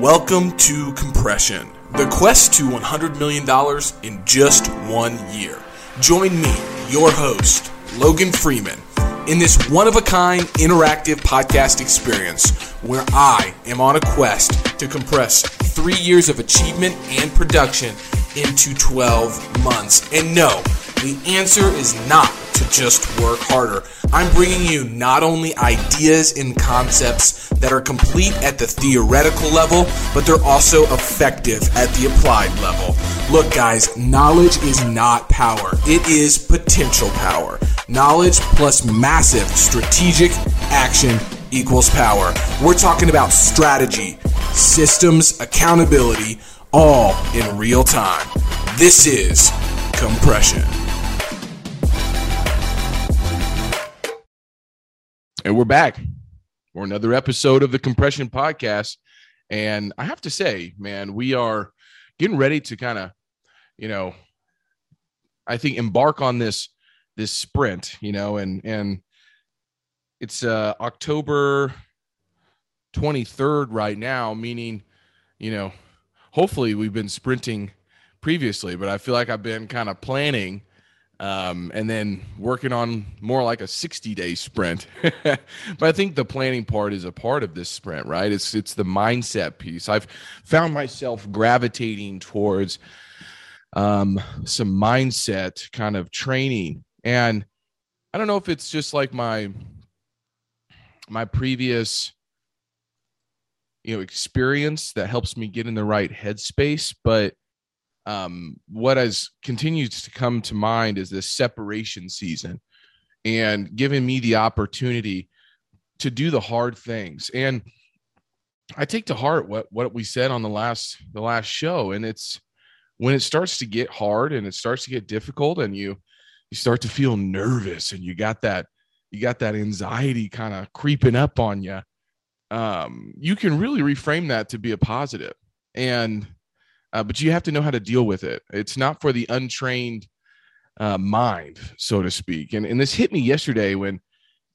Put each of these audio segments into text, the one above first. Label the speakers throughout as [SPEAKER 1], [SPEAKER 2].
[SPEAKER 1] Welcome to Compression, the quest to $100 million in just one year. Join me, your host, Logan Freeman, in this one of a kind interactive podcast experience where I am on a quest to compress three years of achievement and production into 12 months. And no, the answer is not to just work harder. I'm bringing you not only ideas and concepts that are complete at the theoretical level, but they're also effective at the applied level. Look, guys, knowledge is not power, it is potential power. Knowledge plus massive strategic action equals power. We're talking about strategy, systems, accountability, all in real time. This is compression. And we're back for another episode of the Compression Podcast. And I have to say, man, we are getting ready to kind of, you know, I think embark on this this sprint, you know, and and it's uh October 23rd right now, meaning, you know, hopefully we've been sprinting previously, but I feel like I've been kind of planning um, and then working on more like a 60 day sprint. but I think the planning part is a part of this sprint, right? It's it's the mindset piece. I've found myself gravitating towards um, some mindset kind of training, and I don't know if it's just like my my previous you know experience that helps me get in the right headspace, but um, what has continues to come to mind is this separation season and giving me the opportunity to do the hard things. And i take to heart what what we said on the last the last show and it's when it starts to get hard and it starts to get difficult and you you start to feel nervous and you got that you got that anxiety kind of creeping up on you um you can really reframe that to be a positive. And uh, but you have to know how to deal with it. It's not for the untrained uh, mind, so to speak. And and this hit me yesterday when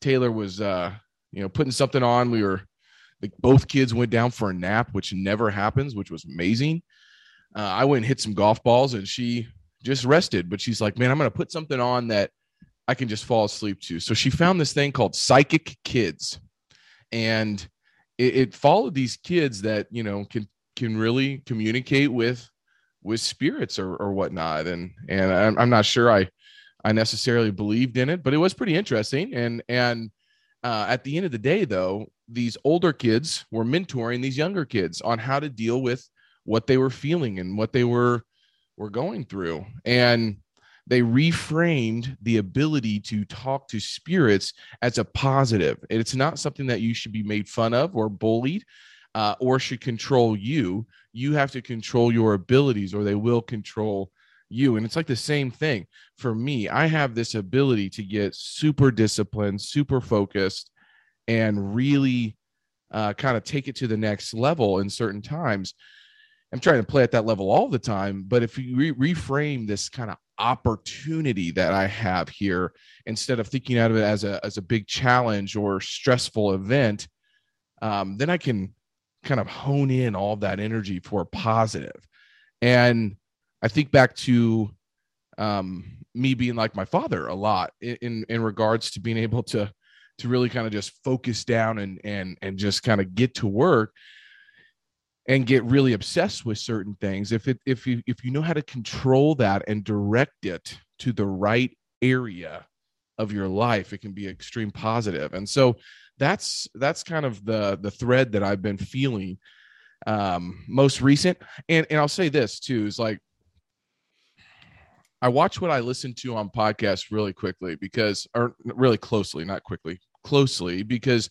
[SPEAKER 1] Taylor was, uh, you know, putting something on. We were like both kids went down for a nap, which never happens, which was amazing. Uh, I went and hit some golf balls, and she just rested. But she's like, "Man, I'm going to put something on that I can just fall asleep to." So she found this thing called Psychic Kids, and it, it followed these kids that you know can can really communicate with with spirits or, or whatnot. And and I'm, I'm not sure i i necessarily believed in it but it was pretty interesting. And and uh, at the end of the day though these older kids were mentoring these younger kids on how to deal with what they were feeling and what they were were going through. And they reframed the ability to talk to spirits as a positive. It's not something that you should be made fun of or bullied uh, or should control you. You have to control your abilities, or they will control you. And it's like the same thing for me. I have this ability to get super disciplined, super focused, and really uh, kind of take it to the next level in certain times. I'm trying to play at that level all the time, but if you re- reframe this kind of opportunity that I have here, instead of thinking out of it as a as a big challenge or stressful event, um, then I can kind of hone in all that energy for positive. And I think back to um, me being like my father a lot in in regards to being able to to really kind of just focus down and and and just kind of get to work and get really obsessed with certain things if it if you if you know how to control that and direct it to the right area of your life it can be extreme positive. And so that's that's kind of the the thread that I've been feeling um most recent. And and I'll say this too is like I watch what I listen to on podcasts really quickly because or really closely not quickly closely because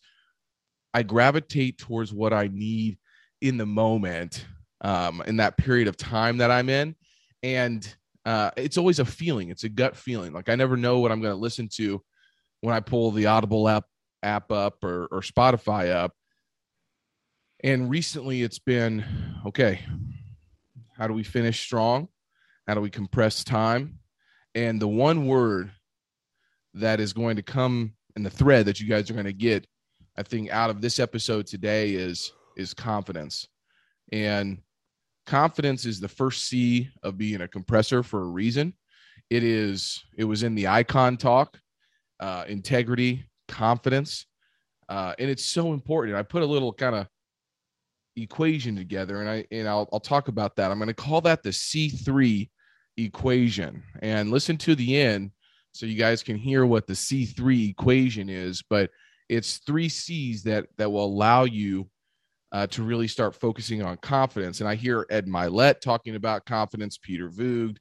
[SPEAKER 1] I gravitate towards what I need in the moment um in that period of time that I'm in. And uh it's always a feeling it's a gut feeling like I never know what I'm going to listen to when I pull the Audible app app up or, or Spotify up. And recently it's been okay, how do we finish strong? How do we compress time? And the one word that is going to come in the thread that you guys are going to get, I think, out of this episode today is is confidence. And confidence is the first C of being a compressor for a reason. It is, it was in the icon talk, uh, integrity, confidence. Uh, and it's so important. I put a little kind of equation together and I and I'll I'll talk about that. I'm going to call that the C3 equation and listen to the end so you guys can hear what the C3 equation is, but it's three C's that that will allow you uh, to really start focusing on confidence. And I hear Ed Mylett talking about confidence, Peter Voogd,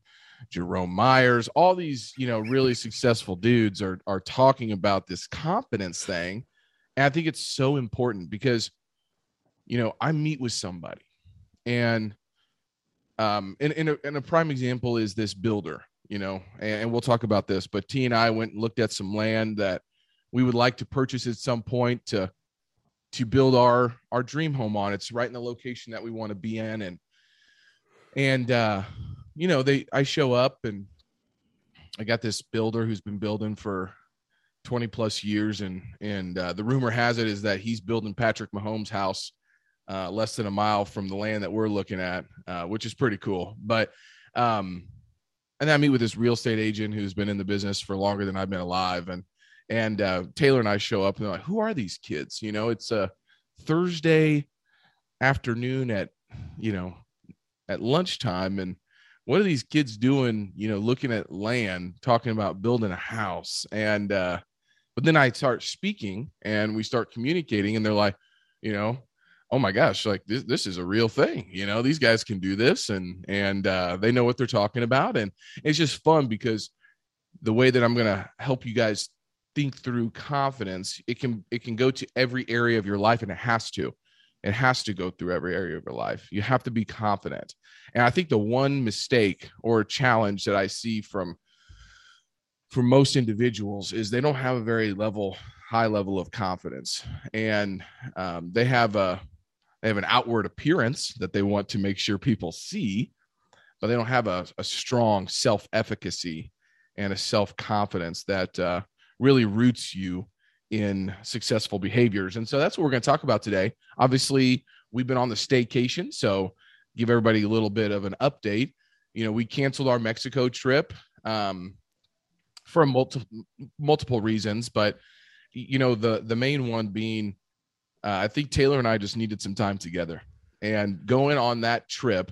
[SPEAKER 1] Jerome Myers, all these, you know, really successful dudes are are talking about this confidence thing. And I think it's so important because you know, I meet with somebody and um and, and, a, and a prime example is this builder, you know, and, and we'll talk about this, but T and I went and looked at some land that we would like to purchase at some point to to build our our dream home on. It's right in the location that we want to be in and and uh you know, they I show up and I got this builder who's been building for 20 plus years and and uh, the rumor has it is that he's building Patrick Mahomes' house uh, less than a mile from the land that we're looking at, uh, which is pretty cool. But, um, and I meet with this real estate agent who's been in the business for longer than I've been alive. And, and uh, Taylor and I show up and they're like, who are these kids? You know, it's a Thursday afternoon at, you know, at lunchtime. And what are these kids doing, you know, looking at land, talking about building a house? And, uh, but then I start speaking and we start communicating and they're like, you know, oh my gosh like this, this is a real thing you know these guys can do this and and uh, they know what they're talking about and it's just fun because the way that i'm going to help you guys think through confidence it can it can go to every area of your life and it has to. It has to go through every area of your life. You have to be confident. And i think the one mistake or challenge that i see from for most individuals is they don't have a very level high level of confidence. And um, they have a they have an outward appearance that they want to make sure people see, but they don't have a, a strong self efficacy and a self confidence that uh, really roots you in successful behaviors. And so that's what we're going to talk about today. Obviously, we've been on the staycation, so give everybody a little bit of an update. You know, we canceled our Mexico trip um, for multiple multiple reasons, but you know the the main one being uh, I think Taylor and I just needed some time together. And going on that trip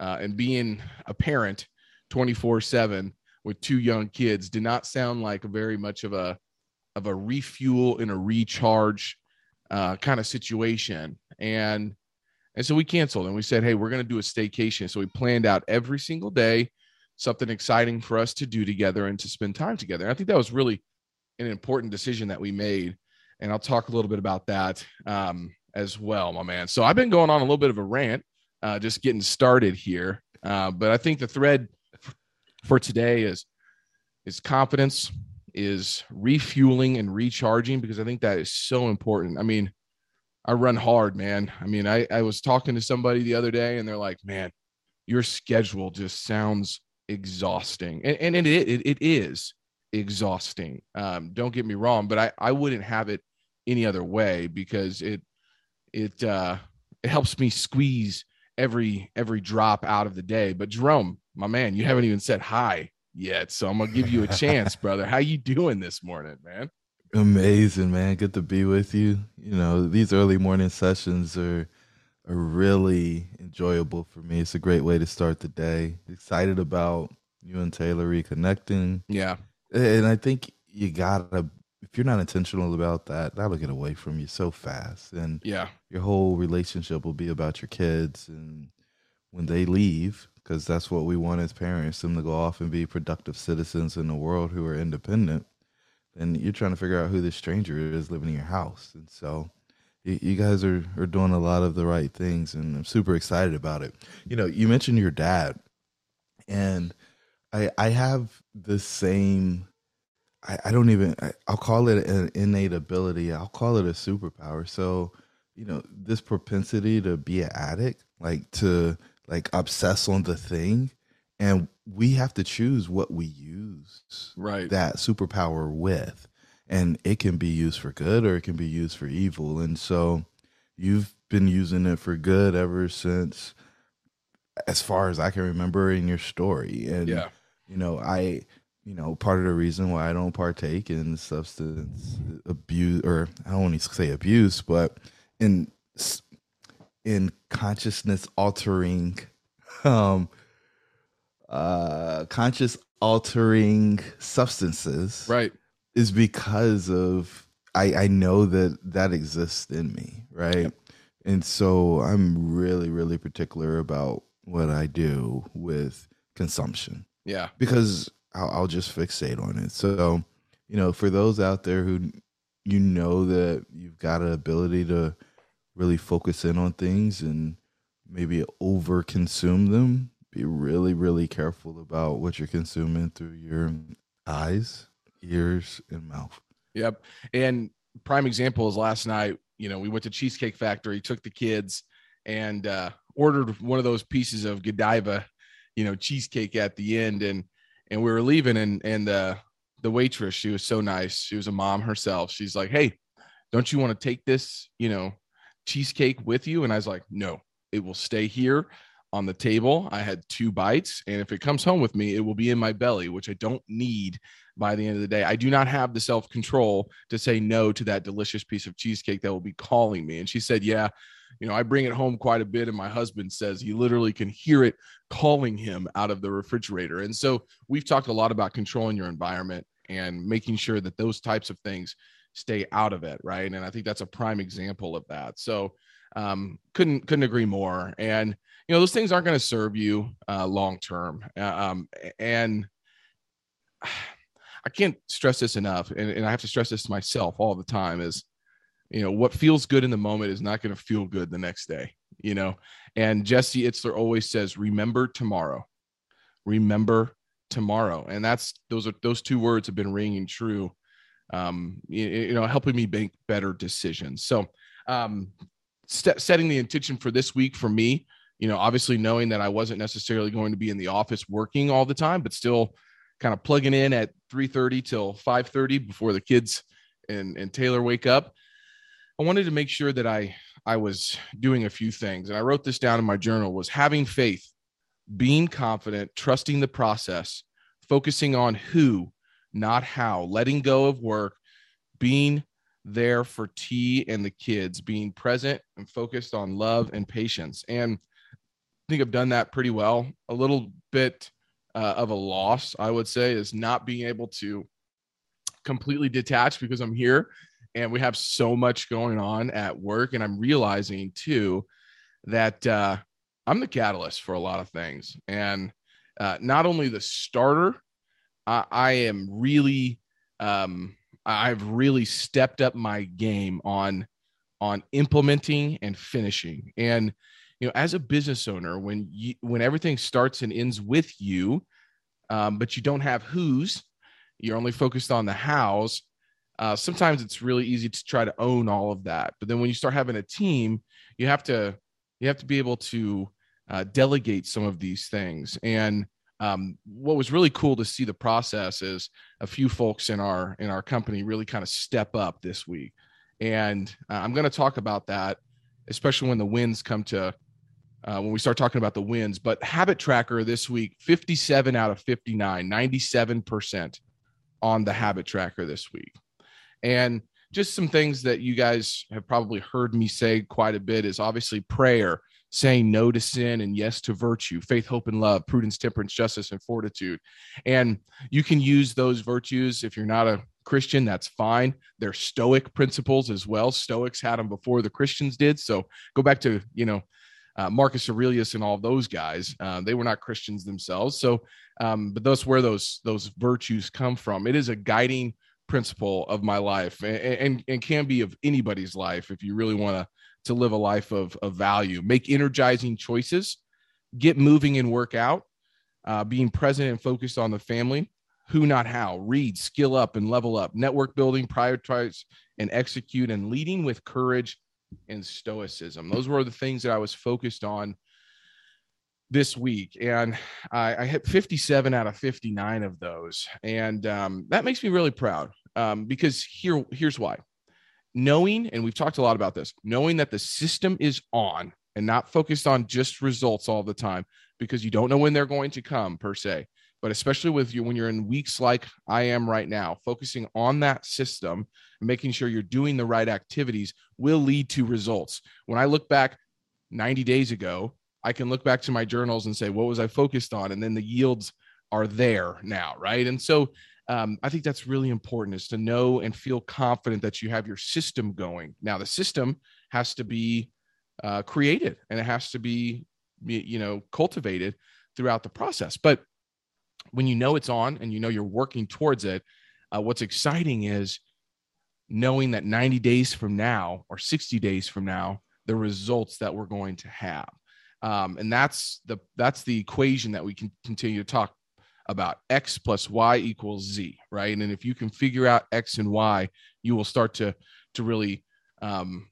[SPEAKER 1] uh, and being a parent 24 7 with two young kids did not sound like very much of a of a refuel and a recharge uh, kind of situation. And and so we canceled and we said, hey, we're going to do a staycation. So we planned out every single day something exciting for us to do together and to spend time together. And I think that was really an important decision that we made and I'll talk a little bit about that um, as well, my man. So I've been going on a little bit of a rant, uh, just getting started here, uh, but I think the thread for today is is confidence, is refueling and recharging because I think that is so important. I mean, I run hard, man. I mean, I I was talking to somebody the other day, and they're like, "Man, your schedule just sounds exhausting," and and it it, it is exhausting. Um, don't get me wrong, but I I wouldn't have it any other way because it it uh it helps me squeeze every every drop out of the day. But Jerome, my man, you haven't even said hi yet, so I'm gonna give you a chance, brother. How you doing this morning, man?
[SPEAKER 2] Amazing, man. Good to be with you. You know, these early morning sessions are are really enjoyable for me. It's a great way to start the day. Excited about you and Taylor reconnecting.
[SPEAKER 1] Yeah.
[SPEAKER 2] And I think you gotta if you're not intentional about that, that'll get away from you so fast. And
[SPEAKER 1] yeah,
[SPEAKER 2] your whole relationship will be about your kids. And when they leave, because that's what we want as parents, them to go off and be productive citizens in the world who are independent, then you're trying to figure out who this stranger is living in your house. And so you, you guys are, are doing a lot of the right things. And I'm super excited about it. You know, you mentioned your dad. And I, I have the same I, I don't even I, will call it an innate ability. I'll call it a superpower. So, you know, this propensity to be an addict, like to like obsess on the thing, and we have to choose what we use
[SPEAKER 1] right
[SPEAKER 2] that superpower with. And it can be used for good or it can be used for evil. And so you've been using it for good ever since as far as I can remember in your story. And
[SPEAKER 1] Yeah.
[SPEAKER 2] you know, I you know, part of the reason why I don't partake in substance abuse or I don't want to say abuse, but in in consciousness altering um uh conscious altering substances
[SPEAKER 1] Right.
[SPEAKER 2] is because of I I know that that exists in me, right?
[SPEAKER 1] Yep.
[SPEAKER 2] And so I'm really really particular about what I do with consumption
[SPEAKER 1] Yeah.
[SPEAKER 2] because I'll, I'll just fixate on it. So, you know, for those out there who you know that you've got an ability to really focus in on things and maybe over consume them, be really, really careful about what you're consuming through your eyes, ears, and mouth.
[SPEAKER 1] Yep. And prime example is last night, you know, we went to Cheesecake Factory, took the kids and uh ordered one of those pieces of Godiva, you know, cheesecake at the end and and we were leaving and and uh the waitress, she was so nice. She was a mom herself. She's like, "Hey, don't you want to take this, you know, cheesecake with you?" And I was like, "No, it will stay here on the table. I had two bites, and if it comes home with me, it will be in my belly, which I don't need by the end of the day. I do not have the self control to say no to that delicious piece of cheesecake that will be calling me. And she said, Yeah, you know, I bring it home quite a bit. And my husband says he literally can hear it calling him out of the refrigerator. And so we've talked a lot about controlling your environment and making sure that those types of things stay out of it. Right. And I think that's a prime example of that. So, um, couldn't couldn't agree more. And you know those things aren't going to serve you uh, long term. Uh, um, and I can't stress this enough, and, and I have to stress this to myself all the time: is you know what feels good in the moment is not going to feel good the next day. You know, and Jesse Itzler always says, "Remember tomorrow." Remember tomorrow, and that's those are those two words have been ringing true. Um, you, you know, helping me make better decisions. So, um, st- setting the intention for this week for me you know obviously knowing that i wasn't necessarily going to be in the office working all the time but still kind of plugging in at 3.30 till 5.30 before the kids and, and taylor wake up i wanted to make sure that i i was doing a few things and i wrote this down in my journal was having faith being confident trusting the process focusing on who not how letting go of work being there for T and the kids, being present and focused on love and patience. And I think I've done that pretty well. A little bit uh, of a loss, I would say, is not being able to completely detach because I'm here and we have so much going on at work. And I'm realizing too that uh, I'm the catalyst for a lot of things. And uh, not only the starter, I, I am really, um, I've really stepped up my game on on implementing and finishing. And you know, as a business owner, when you when everything starts and ends with you, um, but you don't have who's, you're only focused on the hows. Uh, sometimes it's really easy to try to own all of that, but then when you start having a team, you have to you have to be able to uh, delegate some of these things. And um, what was really cool to see the process is a few folks in our in our company really kind of step up this week. And uh, i'm going to talk about that especially when the wins come to uh, when we start talking about the wins but habit tracker this week 57 out of 59 97% on the habit tracker this week. And just some things that you guys have probably heard me say quite a bit is obviously prayer saying no to sin and yes to virtue, faith, hope, and love, prudence, temperance, justice, and fortitude. And you can use those virtues if you're not a Christian, that's fine. They're Stoic principles as well. Stoics had them before the Christians did. So go back to, you know, uh, Marcus Aurelius and all those guys. Uh, they were not Christians themselves. So, um, but that's where those those virtues come from. It is a guiding principle of my life and, and, and can be of anybody's life if you really want to to live a life of, of value, make energizing choices, get moving and work out, uh, being present and focused on the family, who, not how, read, skill up and level up, network building, prioritize and execute, and leading with courage and stoicism. Those were the things that I was focused on this week. And I, I hit 57 out of 59 of those. And um, that makes me really proud um, because here, here's why knowing, and we've talked a lot about this, knowing that the system is on and not focused on just results all the time because you don't know when they're going to come per se. But especially with you when you're in weeks like I am right now, focusing on that system and making sure you're doing the right activities will lead to results. When I look back 90 days ago, I can look back to my journals and say, what was I focused on? And then the yields are there now, right? And so um, I think that's really important is to know and feel confident that you have your system going. Now, the system has to be uh, created and it has to be, you know, cultivated throughout the process. But when you know it's on and you know you're working towards it, uh, what's exciting is knowing that 90 days from now or 60 days from now, the results that we're going to have. Um, and that's the that's the equation that we can continue to talk about x plus y equals z right? And if you can figure out x and y you will start to to really um,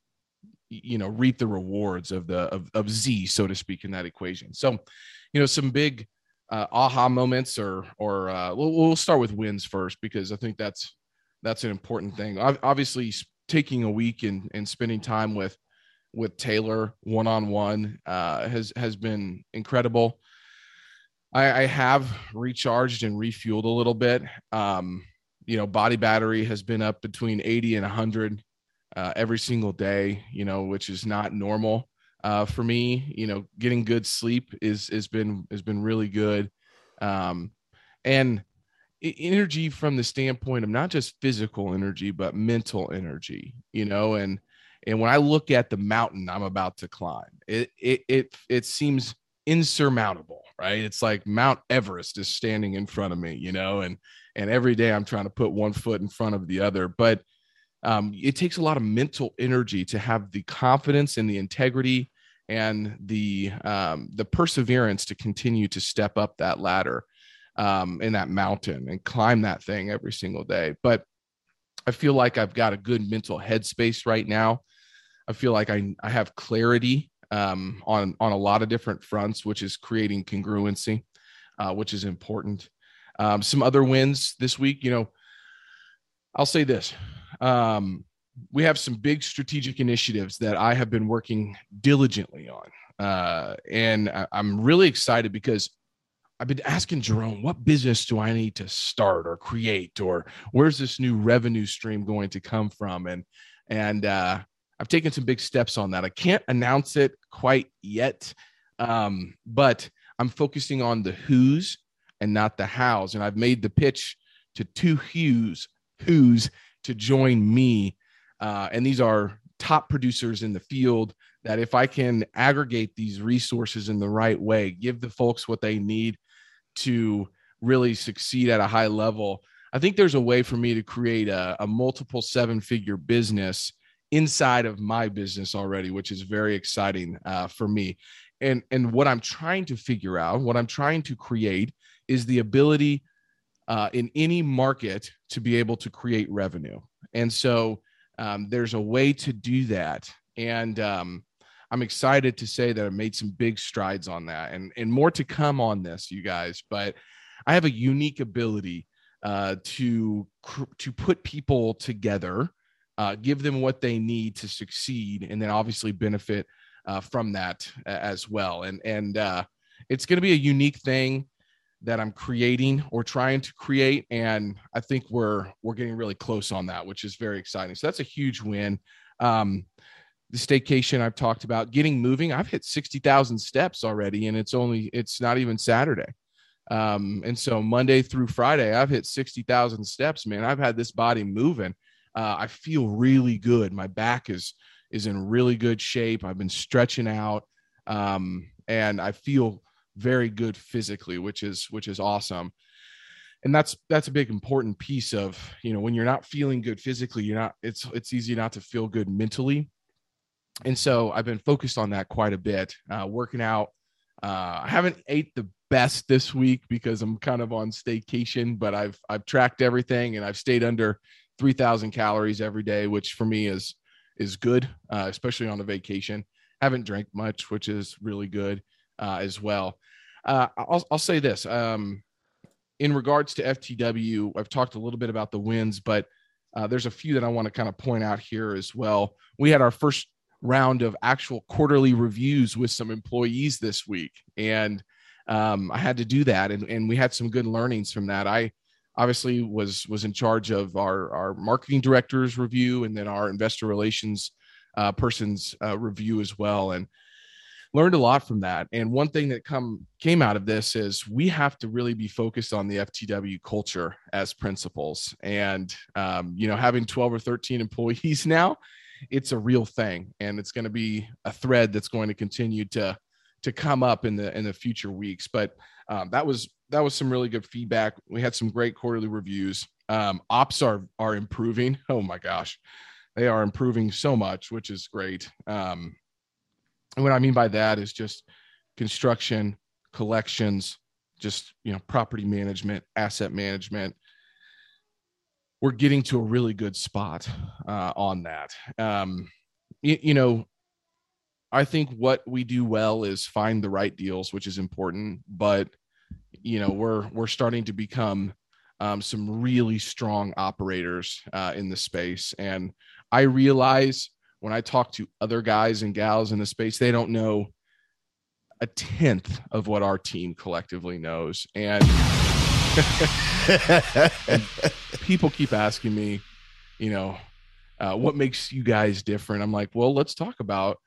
[SPEAKER 1] you know reap the rewards of the of, of z so to speak in that equation. So you know some big uh, aha moments or or uh, we'll, we'll start with wins first because i think that's that's an important thing. Obviously taking a week and and spending time with with taylor one-on-one uh, has has been incredible I, I have recharged and refueled a little bit. Um, you know, body battery has been up between 80 and 100 uh, every single day, you know, which is not normal uh, for me. You know, getting good sleep is has been has been really good, um, and energy from the standpoint of not just physical energy but mental energy. You know, and and when I look at the mountain I'm about to climb, it it it it seems insurmountable right? It's like mount everest is standing in front of me you know and and every day i'm trying to put one foot in front of the other. But um, it takes a lot of mental energy to have the confidence and the integrity and the um, the perseverance to continue to step up that ladder um, in that mountain and climb that thing every single day. But i feel like i've got a good mental headspace right now. I feel like i, I have clarity um, on on a lot of different fronts, which is creating congruency, uh, which is important. Um, some other wins this week, you know, I'll say this. Um, we have some big strategic initiatives that I have been working diligently on. Uh, and I, I'm really excited because I've been asking Jerome, what business do I need to start or create, or where's this new revenue stream going to come from? And and uh, I've taken some big steps on that. I can't announce it quite yet, um, but I'm focusing on the who's and not the hows. And I've made the pitch to two who's who's to join me. Uh, and these are top producers in the field that if I can aggregate these resources in the right way, give the folks what they need to really succeed at a high level, I think there's a way for me to create a, a multiple seven figure business inside of my business already, which is very exciting uh, for me. And and what I'm trying to figure out, what I'm trying to create, is the ability uh, in any market to be able to create revenue. And so um, there's a way to do that. And um, I'm excited to say that I made some big strides on that, and and more to come on this, you guys. But I have a unique ability uh, to to put people together uh, give them what they need to succeed, and then obviously benefit uh, from that as well. And and uh, it's going to be a unique thing that I'm creating or trying to create, and I think we're we're getting really close on that, which is very exciting. So that's a huge win. Um, the staycation I've talked about, getting moving. I've hit sixty thousand steps already, and it's only it's not even Saturday. Um, and so Monday through Friday, I've hit 60,000 steps, man. I've had this body moving uh, I feel really good. My back is is in really good shape. I've been stretching out, um, and I feel very good physically, which is which is awesome. And that's that's a big important piece of you know when you're not feeling good physically, you're not. It's it's easy not to feel good mentally. And so I've been focused on that quite a bit, uh, working out. Uh, I haven't ate the best this week because I'm kind of on staycation, but I've I've tracked everything and I've stayed under 3000 calories every day which for me is is good uh, especially on a vacation haven't drank much which is really good uh, as well uh, I'll, I'll say this um, in regards to ftw i've talked a little bit about the wins but uh, there's a few that I want to kind of point out here as well. We had our first round of actual quarterly reviews with some employees this week, and um, I had to do that, and, and we had some good learnings from that. I obviously was was in charge of our our marketing director's review, and then our investor relations uh, person's uh, review as well, and learned a lot from that. And one thing that come came out of this is we have to really be focused on the FTW culture as principals. And um, you know, having 12 or 13 employees now, it's a real thing, and it's going to be a thread that's going to continue to to come up in the in the future weeks. But um, that was that was some really good feedback. We had some great quarterly reviews. Um, ops are are improving. Oh my gosh, they are improving so much, which is great. Um, and what I mean by that is just construction, collections, just you know, property management, asset management. We're getting to a really good spot uh, on that. Um, you, you know, I think what we do well is find the right deals, which is important. But you know, we're we're starting to become um, some really strong operators uh, in the space, and I realize when I talk to other guys and gals in the space, they don't know a tenth of what our team collectively knows. And, and people keep asking me, you know, uh, what makes you guys different? I'm like, well, let's talk about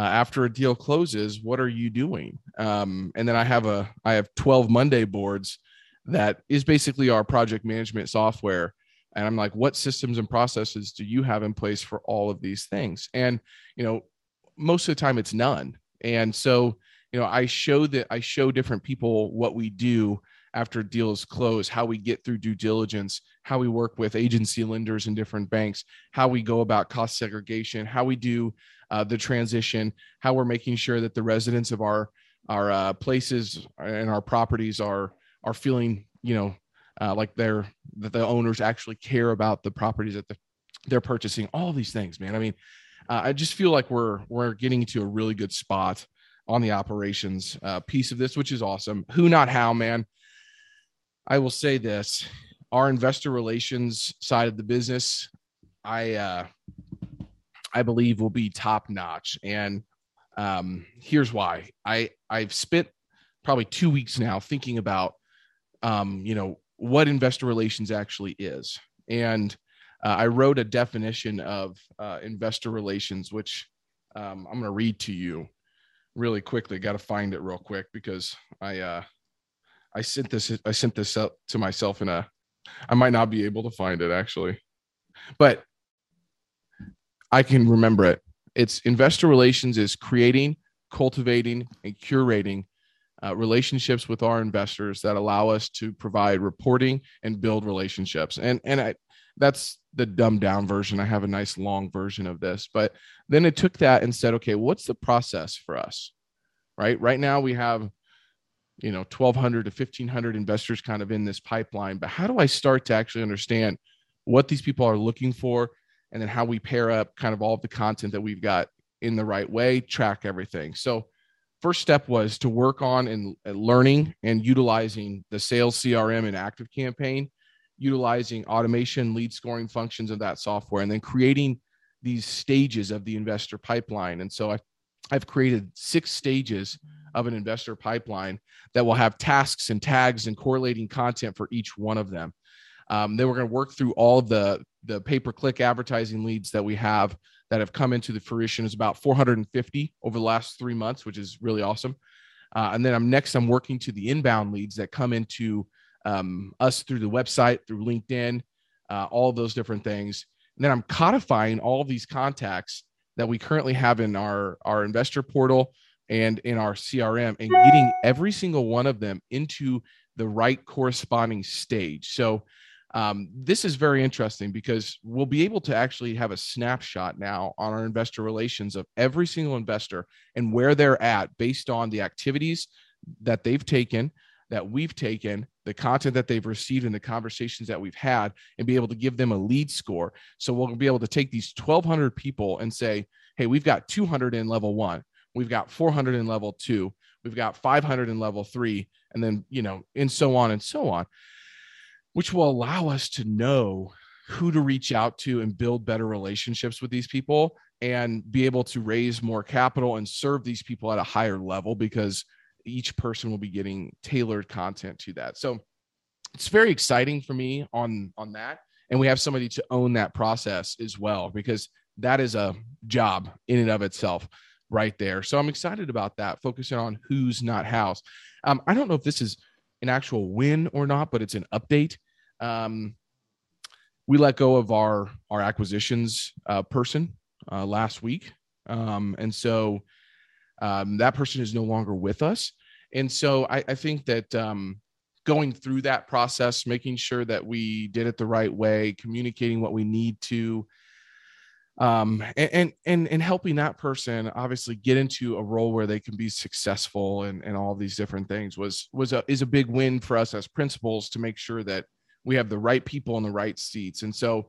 [SPEAKER 1] uh, after a deal closes, what are you doing? Um, and then I have a I have 12 Monday boards that is basically our project management software. And i'm like what systems and processes do you have in place for all of these things? And you know most of the time it's none. And so you know i show that i show different people what we do after deals close how we get through due diligence how we work with agency lenders and different banks how we go about cost segregation how we do uh, the transition how we're making sure that the residents of our our uh, places and our properties are are feeling you know uh, like they're that the owners actually care about the properties that the, they're purchasing all these things man. I mean uh, i just feel like we're we're getting to a really good spot on the operations uh, piece of this which is awesome. Who not how man i will say this our investor relations side of the business i uh i believe will be top notch and um here's why i i've spent probably two weeks now thinking about um you know what investor relations actually is. And uh, I wrote a definition of uh, investor relations, which um, I'm going to read to you really quickly. Got to find it real quick because I uh, I sent this I sent this up to myself in a I might not be able to find it actually, but I can remember it. It's investor relations is creating, cultivating, and curating uh, relationships with our investors that allow us to provide reporting and build relationships. And and I, that's the dumbed down version. I have a nice long version of this, but then it took that and said, okay, what's the process for us? Right. Right now we have, you know, 1200 to 1500 investors kind of in this pipeline, but how do I start to actually understand what these people are looking for? And then how we pair up kind of all of the content that we've got in the right way, track everything. So first step was to work on and learning and utilizing the sales CRM and active campaign, utilizing automation, lead scoring functions of that software, and then creating these stages of the investor pipeline. And so I, I've created six stages of an investor pipeline that will have tasks and tags and correlating content for each one of them. Um, then we're going to work through all the the pay per click advertising leads that we have that have come into the fruition is about 450 over the last three months, which is really awesome. Uh, and then I'm next, I'm working to the inbound leads that come into um, us through the website, through LinkedIn, uh, all those different things. And then I'm codifying all these contacts that we currently have in our, our investor portal and in our CRM and getting every single one of them into the right corresponding stage. So um, this is very interesting because we'll be able to actually have a snapshot now on our investor relations of every single investor and where they're at based on the activities that they've taken that we've taken the content that they've received and the conversations that we've had and be able to give them a lead score so we'll be able to take these 1200 people and say hey we've got 200 in level one we've got 400 in level two. We've got 500 in level three and then you know and so on and so on which will allow us to know who to reach out to and build better relationships with these people and be able to raise more capital and serve these people at a higher level because each person will be getting tailored content to that. So it's very exciting for me on on that. And we have somebody to own that process as well because that is a job in and of itself right there. So I'm excited about that, focusing on who's not house. Um, I don't know if this is an actual win or not, but it's an update. Um, we let go of our our acquisitions uh, person uh, last week, um, and so um, that person is no longer with us. And so I, I think that um, going through that process, making sure that we did it the right way, communicating what we need to, um, and and and helping that person obviously get into a role where they can be successful and and all these different things was was a is a big win for us as principals to make sure that we have the right people in the right seats. And so,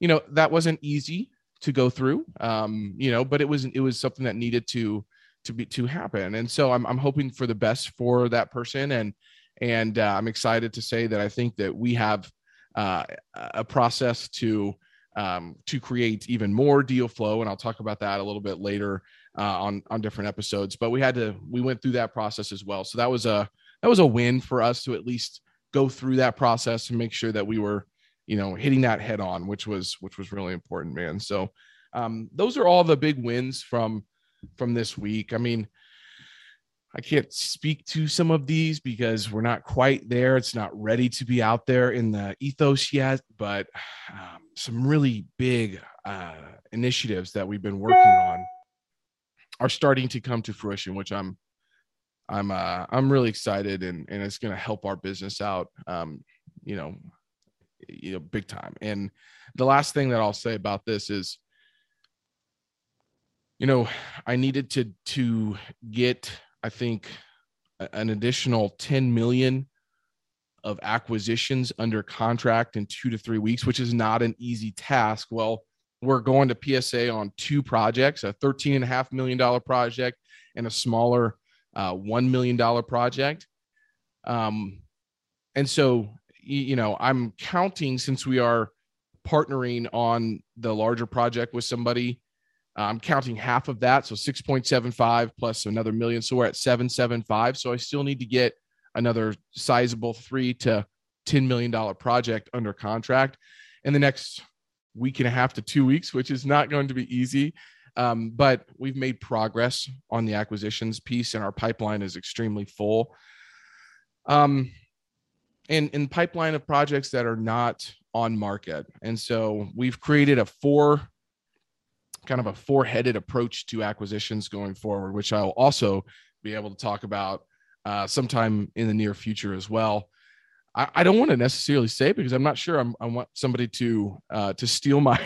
[SPEAKER 1] you know, that wasn't easy to go through, um, you know, but it was, it was something that needed to, to be, to happen. And so I'm, I'm hoping for the best for that person. And, and uh, I'm excited to say that I think that we have uh, a process to, um, to create even more deal flow. And I'll talk about that a little bit later uh, on, on different episodes, but we had to, we went through that process as well. So that was a, that was a win for us to at least go through that process and make sure that we were you know hitting that head on which was which was really important man so um, those are all the big wins from from this week i mean i can't speak to some of these because we're not quite there it's not ready to be out there in the ethos yet but um, some really big uh, initiatives that we've been working on are starting to come to fruition which i'm I'm uh, I'm really excited and and it's going to help our business out. Um, you know, you know, big time. And the last thing that I'll say about this is, you know, I needed to to get I think an additional 10 million of acquisitions under contract in two to three weeks, which is not an easy task. Well, we're going to PSA on two projects, a $13.5 million project and a smaller uh, $1 million project. Um, and so, you know, I'm counting since we are partnering on the larger project with somebody, I'm counting half of that. So 6.75 plus another million. So we're at 775. So I still need to get another sizable three to $10 million project under contract in the next week and a half to two weeks, which is not going to be easy. Um, but we've made progress on the acquisitions piece, and our pipeline is extremely full. Um, and in pipeline of projects that are not on market, and so we've created a four kind of a four-headed approach to acquisitions going forward, which I'll also be able to talk about uh, sometime in the near future as well. I, I don't want to necessarily say because I'm not sure I'm, i want somebody to uh, to steal my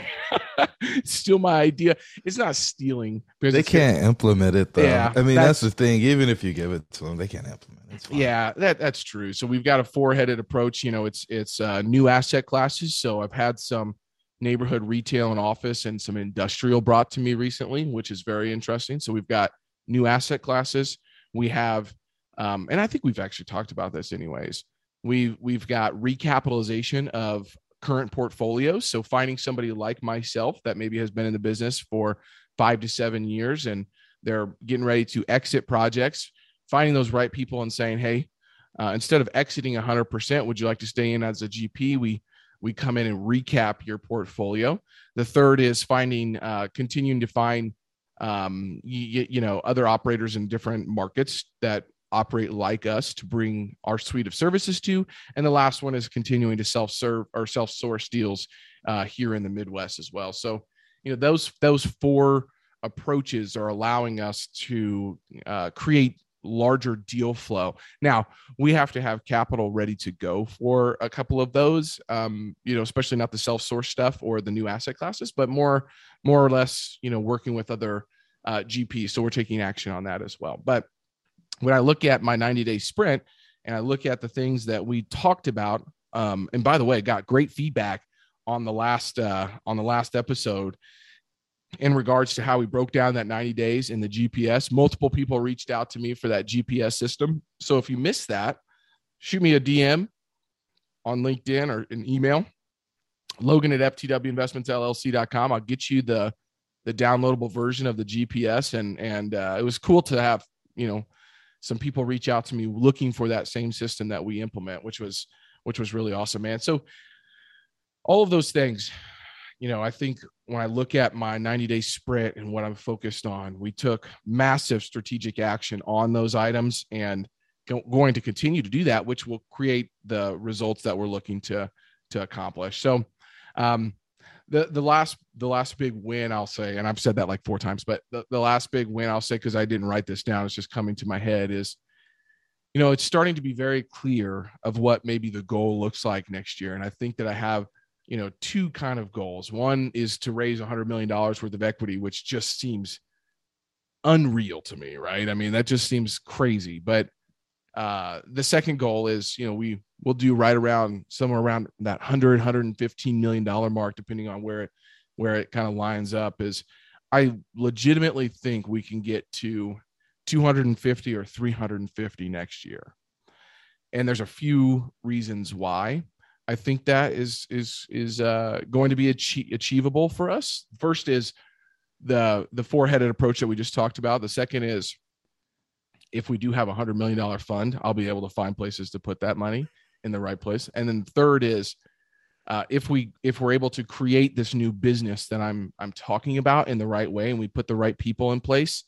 [SPEAKER 1] steal my idea. It's not stealing
[SPEAKER 2] because they can't implement it though. Yeah, I mean that's, that's, the thing. Even if you give it to them, they can't implement it.
[SPEAKER 1] Yeah, that that's true. So we've got a four headed approach. You know, it's it's uh, new asset classes. So I've had some neighborhood retail and office and some industrial brought to me recently, which is very interesting. So we've got new asset classes. We have, um, and I think we've actually talked about this anyways We've we've got recapitalization of current portfolios. So finding somebody like myself that maybe has been in the business for five to seven years and they're getting ready to exit projects, finding those right people and saying, hey, uh, instead of exiting 100%, would you like to stay in as a GP? We we come in and recap your portfolio. The third is finding, uh, continuing to find, um, you, you know, other operators in different markets that operate like us to bring our suite of services to. And the last one is continuing to self serve or self source deals uh, here in the Midwest as well. So, you know, those those four approaches are allowing us to uh, create larger deal flow. Now we have to have capital ready to go for a couple of those. Um, you know, especially not the self source stuff or the new asset classes, but more more or less, you know, working with other uh, GPs. So we're taking action on that as well. But when I look at my 90 day sprint and I look at the things that we talked about, um, and by the way, got great feedback on the last uh, on the last episode in regards to how we broke down that 90 days in the GPS. Multiple people reached out to me for that GPS system. So if you missed that, shoot me a DM on LinkedIn or an email. Logan at ftwinvestmentsllc.com. I'll get you the the downloadable version of the GPS, and and uh, it was cool to have you know some people reach out to me looking for that same system that we implement, which was which was really awesome, man. So all of those things, you know, I think when I look at my 90 day sprint and what I'm focused on, we took massive strategic action on those items and going to continue to do that, which will create the results that we're looking to to accomplish. So, um, the the last the last big win I'll say, and I've said that like four times, but the, the last big win I'll say because I didn't write this down, it's just coming to my head is, you know, it's starting to be very clear of what maybe the goal looks like next year, and I think that I have you know two kind of goals. One is to raise a hundred million dollars worth of equity, which just seems unreal to me, right? I mean, that just seems crazy, but uh, the second goal is, you know, we will do right around somewhere around that 100, 115 million dollar mark, depending on where it where it kind of lines up. Is I legitimately think we can get to 250 or 350 next year, and there's a few reasons why. I think that is is is uh, going to be achie- achievable for us. First is the the four headed approach that we just talked about. The second is if we do have a hundred million dollar fund, I'll be able to find places to put that money in the right place. And then third is uh, if we if we're able to create this new business that I'm I'm talking about in the right way, and we put the right people in place,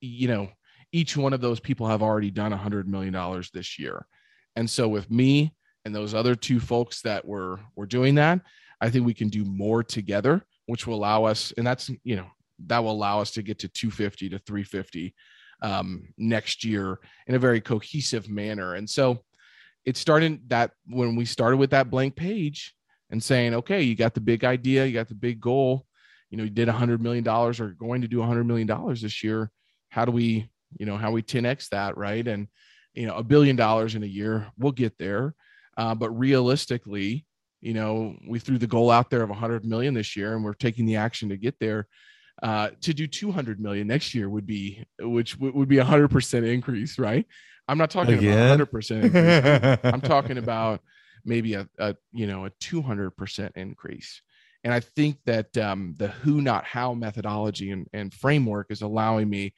[SPEAKER 1] you know, each one of those people have already done a hundred million dollars this year. And so with me and those other two folks that were were doing that, I think we can do more together, which will allow us, and that's you know that will allow us to get to 250 to 350 um, next year in a very cohesive manner. And so it started that when we started with that blank page and saying, okay, you got the big idea, you got the big goal, you know, you did a hundred million dollars or going to do a hundred million dollars this year. How do we, you know, how we 10x that, right? And you know, a billion dollars in a year, we'll get there. Uh, but realistically, you know, we threw the goal out there of 100 million this year, and we're taking the action to get there uh, to do 200 million next year would be which would be a hundred percent increase, right? I'm not talking Again? about hundred percent. I'm talking about maybe a, a you know a 200 percent increase. And I think that um, the who not how methodology and, and framework is allowing me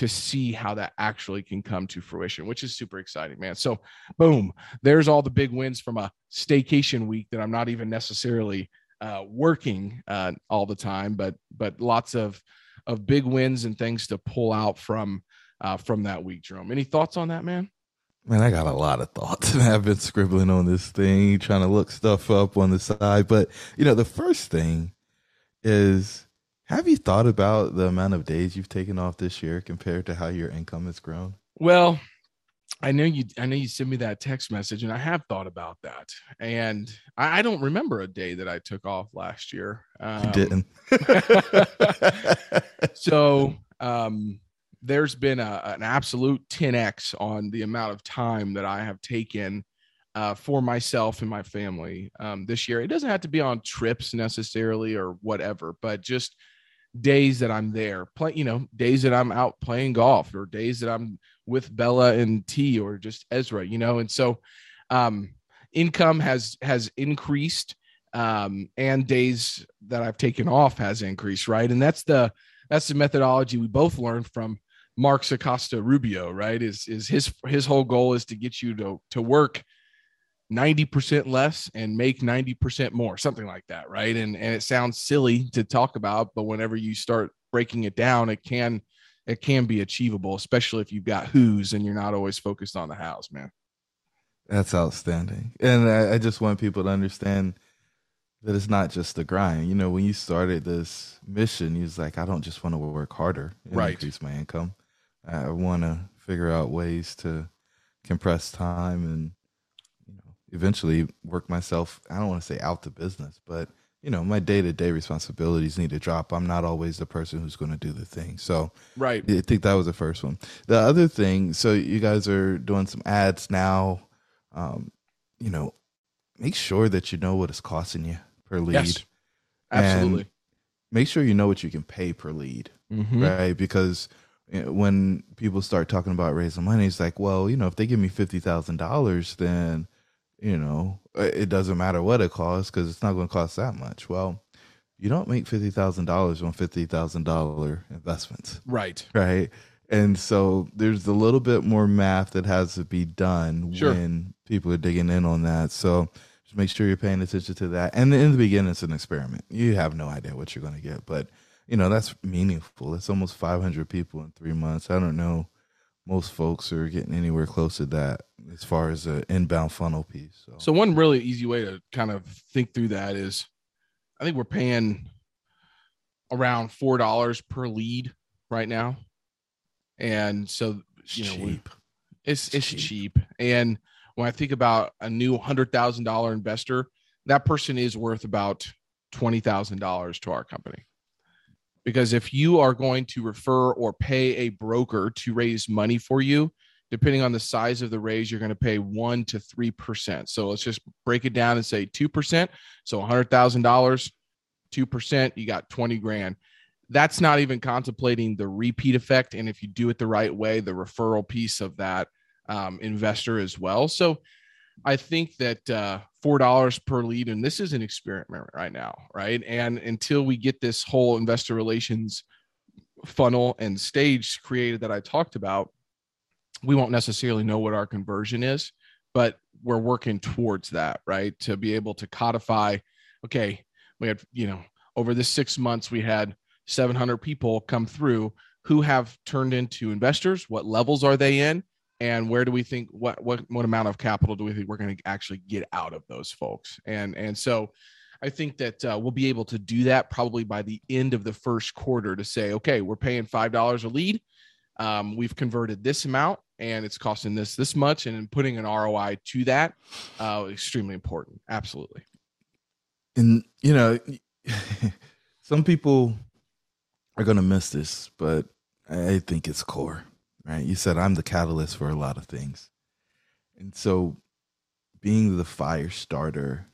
[SPEAKER 1] to see how that actually can come to fruition, which is super exciting, man. So, boom, there's all the big wins from a staycation week that I'm not even necessarily uh, working uh, all the time, but but lots of of big wins and things to pull out from uh, from that week. Jerome, any thoughts on that, man?
[SPEAKER 2] Man, I got a lot of thoughts, and I've been scribbling on this thing, trying to look stuff up on the side. But you know, the first thing is, have you thought about the amount of days you've taken off this year compared to how your income has grown?
[SPEAKER 1] Well, I know you I know you sent me that text message and I have thought about that. And I, I don't remember a day that I took off last year.
[SPEAKER 2] Um, didn't.
[SPEAKER 1] so um there's been a, an absolute 10x on the amount of time that I have taken uh, for myself and my family um, this year. It doesn't have to be on trips necessarily or whatever, but just days that I'm there, play, you know, days that I'm out playing golf or days that I'm with Bella and T or just Ezra, you know, and so um, income has has increased um, and days that I've taken off has increased, right? And that's the that's the methodology we both learned from Mark Acosta Rubio, right? Is is his his whole goal is to get you to to work 90% less and make 90% more, something like that, right? And and it sounds silly to talk about, but whenever you start breaking it down, it can it can be achievable, especially if you've got who's and you're not always focused on the hows, man.
[SPEAKER 2] That's outstanding. And I, I just want people to understand that it's not just the grind. You know, when you started this mission, you was like, I don't just want to work harder and right. increase my income. I want to figure out ways to compress time and eventually work myself, I don't want to say out the business, but you know, my day to day responsibilities need to drop. I'm not always the person who's going to do the thing. So,
[SPEAKER 1] right.
[SPEAKER 2] I think that was the first one. The other thing, so you guys are doing some ads now. Um, you know, make sure that you know what it's costing you per lead. Yes,
[SPEAKER 1] absolutely.
[SPEAKER 2] make sure you know what you can pay per lead, mm-hmm. right? Because when people start talking about raising money, it's like, well, you know, if they give me fifty thousand dollars, then you know, uh, it doesn't matter what it costs because it's not going to cost that much. Well, you don't make fifty thousand dollars on fifty thousand dollar investments,
[SPEAKER 1] Right.
[SPEAKER 2] right? And so there's a little bit more math that has to be done
[SPEAKER 1] Sure.
[SPEAKER 2] when people are digging in on that. So just make sure you're paying attention to that. And in the beginning, it's an experiment. You have no idea what you're going to get, but you know that's meaningful. It's almost 500 people in three months. I don't know. Most folks are getting anywhere close to that as far as an inbound funnel piece. So,
[SPEAKER 1] So one really easy way to kind of think through that is I think we're paying around four dollars per lead right now. And so
[SPEAKER 2] it's
[SPEAKER 1] you know,
[SPEAKER 2] cheap.
[SPEAKER 1] it's
[SPEAKER 2] It's
[SPEAKER 1] it's
[SPEAKER 2] cheap.
[SPEAKER 1] cheap. And when I think about a new hundred thousand dollar investor, that person is worth about twenty thousand dollars to our company. Because if you are going to refer or pay a broker to raise money for you, depending on the size of the raise, you're going to pay one to three percent. So let's just break it down and say two percent. So hundred thousand dollars, two percent, you got twenty grand. That's not even contemplating the repeat effect, and if you do it the right way, the referral piece of that um, investor as well. So I think that uh, four dollars per lead, and this is an experiment right now, right? And until we get this whole investor relations funnel and stage created that I talked about, we won't necessarily know what our conversion is, but we're working towards that, right? To be able to codify, okay, we had, you know, over the six months, we had 700 people come through who have turned into investors. What levels are they in? And where do we think what what what amount of capital do we think we're going to actually get out of those folks? And and so I think that uh, we'll be able to do that probably by the end of the first quarter to say, okay, we're paying five dollars a lead. Um, we've converted this amount, and it's costing this this much, and putting an ROI to that, uh, extremely important. Absolutely.
[SPEAKER 2] and you know some people are going to miss this but i think it's core right you said i'm the catalyst for a lot of things and so being the fire starter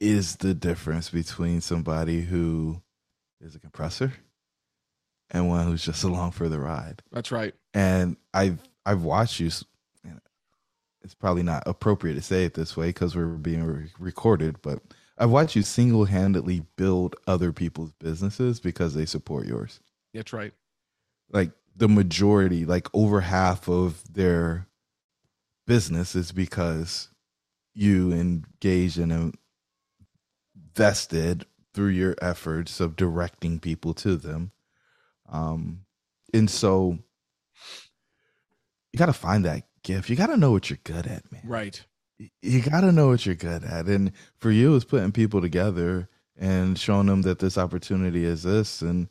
[SPEAKER 2] is the difference between somebody who is a compressor and one who's just along for the ride
[SPEAKER 1] That's right.
[SPEAKER 2] and I've I've watched you. It's probably not appropriate to say it this way because we're being re- recorded, but I've watched you single handedly build other people's businesses because they support yours.
[SPEAKER 1] That's right.
[SPEAKER 2] Like the majority, like over half of their business is because you engaged and invested through your efforts of directing people to them. Um, and so you got to find that gift. You got to know what you're good at, man.
[SPEAKER 1] Right.
[SPEAKER 2] You got to know what you're good at. And for you, it's putting people together and showing them that this opportunity exists. And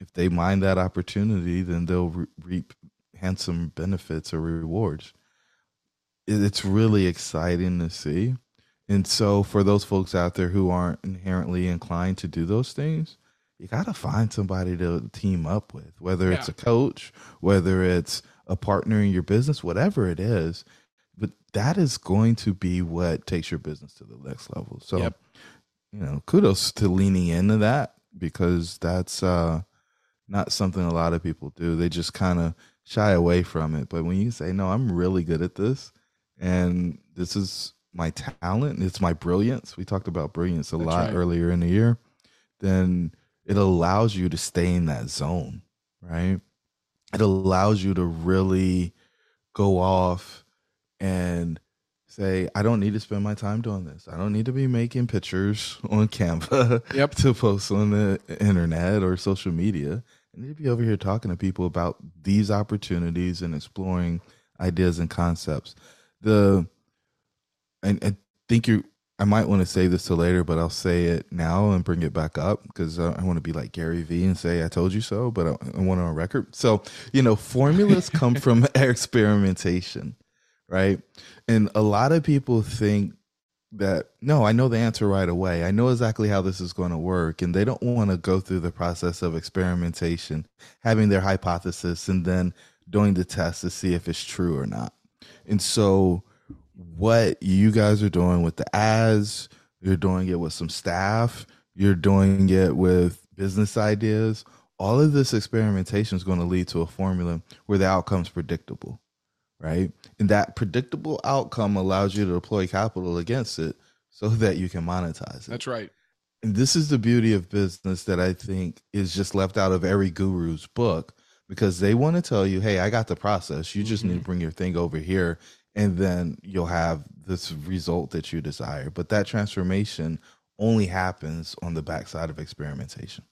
[SPEAKER 2] if they mind that opportunity, then they'll re- reap handsome benefits or rewards. It's really exciting to see. And so, for those folks out there who aren't inherently inclined to do those things, you got to find somebody to team up with, whether it's a coach, whether it's a partner in your business, whatever it is. But that is going to be what takes your business to the next level. So,
[SPEAKER 1] Yep.
[SPEAKER 2] you know, kudos to leaning into that because that's uh, not something a lot of people do. They just kind of shy away from it. But when you say, no, I'm really good at this and this is my talent, it's my brilliance. We talked about brilliance a
[SPEAKER 1] That's
[SPEAKER 2] lot
[SPEAKER 1] right.
[SPEAKER 2] earlier in the year. Then it allows you to stay in that zone, right? It allows you to really go off and say, I don't need to spend my time doing this. I don't need to be making pictures on Canva
[SPEAKER 1] Yep.
[SPEAKER 2] to post on the internet or social media. I need to be over here talking to people about these opportunities and exploring ideas and concepts. The and I think you I might want to say this to later, but I'll say it now and bring it back up because I, I want to be like Gary Vee and say I told you so, but I, I want it on record. So you know, formulas come from experimentation, right? And a lot of people think that no, I know the answer right away. I know exactly how this is going to work, and they don't want to go through the process of experimentation, having their hypothesis, and then doing the test to see if it's true or not. And so, what you guys are doing with the ads, you're doing it with some staff, you're doing it with business ideas. All of this experimentation is going to lead to a formula where the outcome's predictable, right? And that predictable outcome allows you to deploy capital against it so that you can monetize it.
[SPEAKER 1] That's right.
[SPEAKER 2] And this is the beauty of business that I think is just left out of every guru's book because they want to tell you, hey, I got the process. You just mm-hmm. need to bring your thing over here and then you'll have this result that you desire. But that transformation only happens on the backside of experimentation.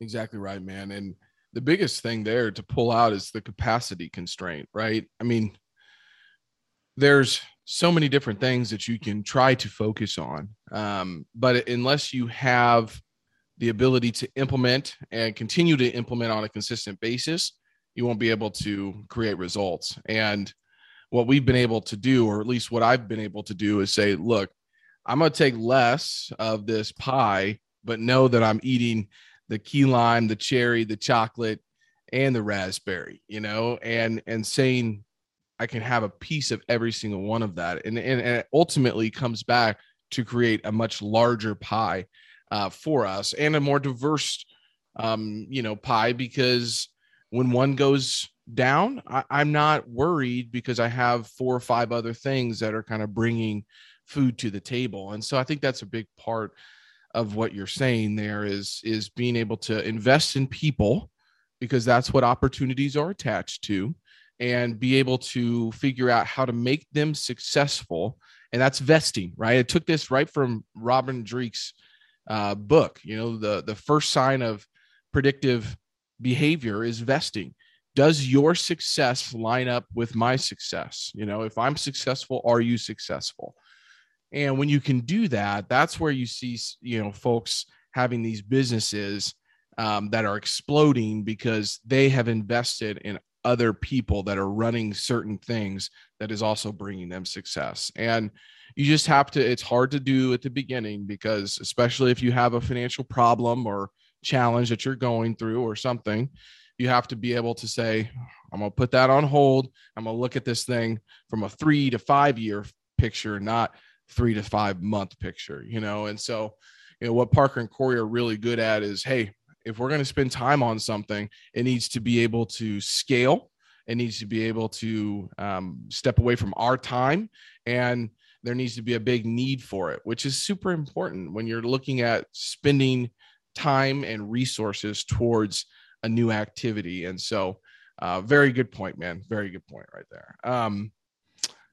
[SPEAKER 1] Exactly right, man. And the biggest thing there to pull out is the capacity constraint, right? I mean, there's so many different things that you can try to focus on. Um, but unless you have the ability to implement and continue to implement on a consistent basis, you won't be able to create results. And what we've been able to do, or at least what I've been able to do, is say, look, I'm going to take less of this pie, but know that I'm eating the key lime, the cherry, the chocolate, and the raspberry, you know, and and saying I can have a piece of every single one of that. And, and, and it ultimately comes back to create a much larger pie uh, for us and a more diverse, um, you know, pie because when one goes down, I, I'm not worried because I have four or five other things that are kind of bringing food to the table. And so I think that's a big part of what you're saying there is is being able to invest in people because that's what opportunities are attached to and be able to figure out how to make them successful. And that's vesting right? I took this right from robin dreeke's uh, book. You know the the first sign of predictive behavior is vesting. Does your success line up with my success? You know if i'm successful are you successful and when you can do that, that's where you see, you know, folks having these businesses um, that are exploding because they have invested in other people that are running certain things that is also bringing them success. And you just have to, it's hard to do at the beginning because, especially if you have a financial problem or challenge that you're going through or something, you have to be able to say, I'm going to put that on hold. I'm going to look at this thing from a three to five year picture, not three to five month picture, you know? And so, you know, what Parker and Corey are really good at is, hey, if we're going to spend time on something, it needs to be able to scale. It needs to be able to um, step away from our time. And there needs to be a big need for it, which is super important when you're looking at spending time and resources towards a new activity. And so, uh, very good point, man. Very good point right there. Um,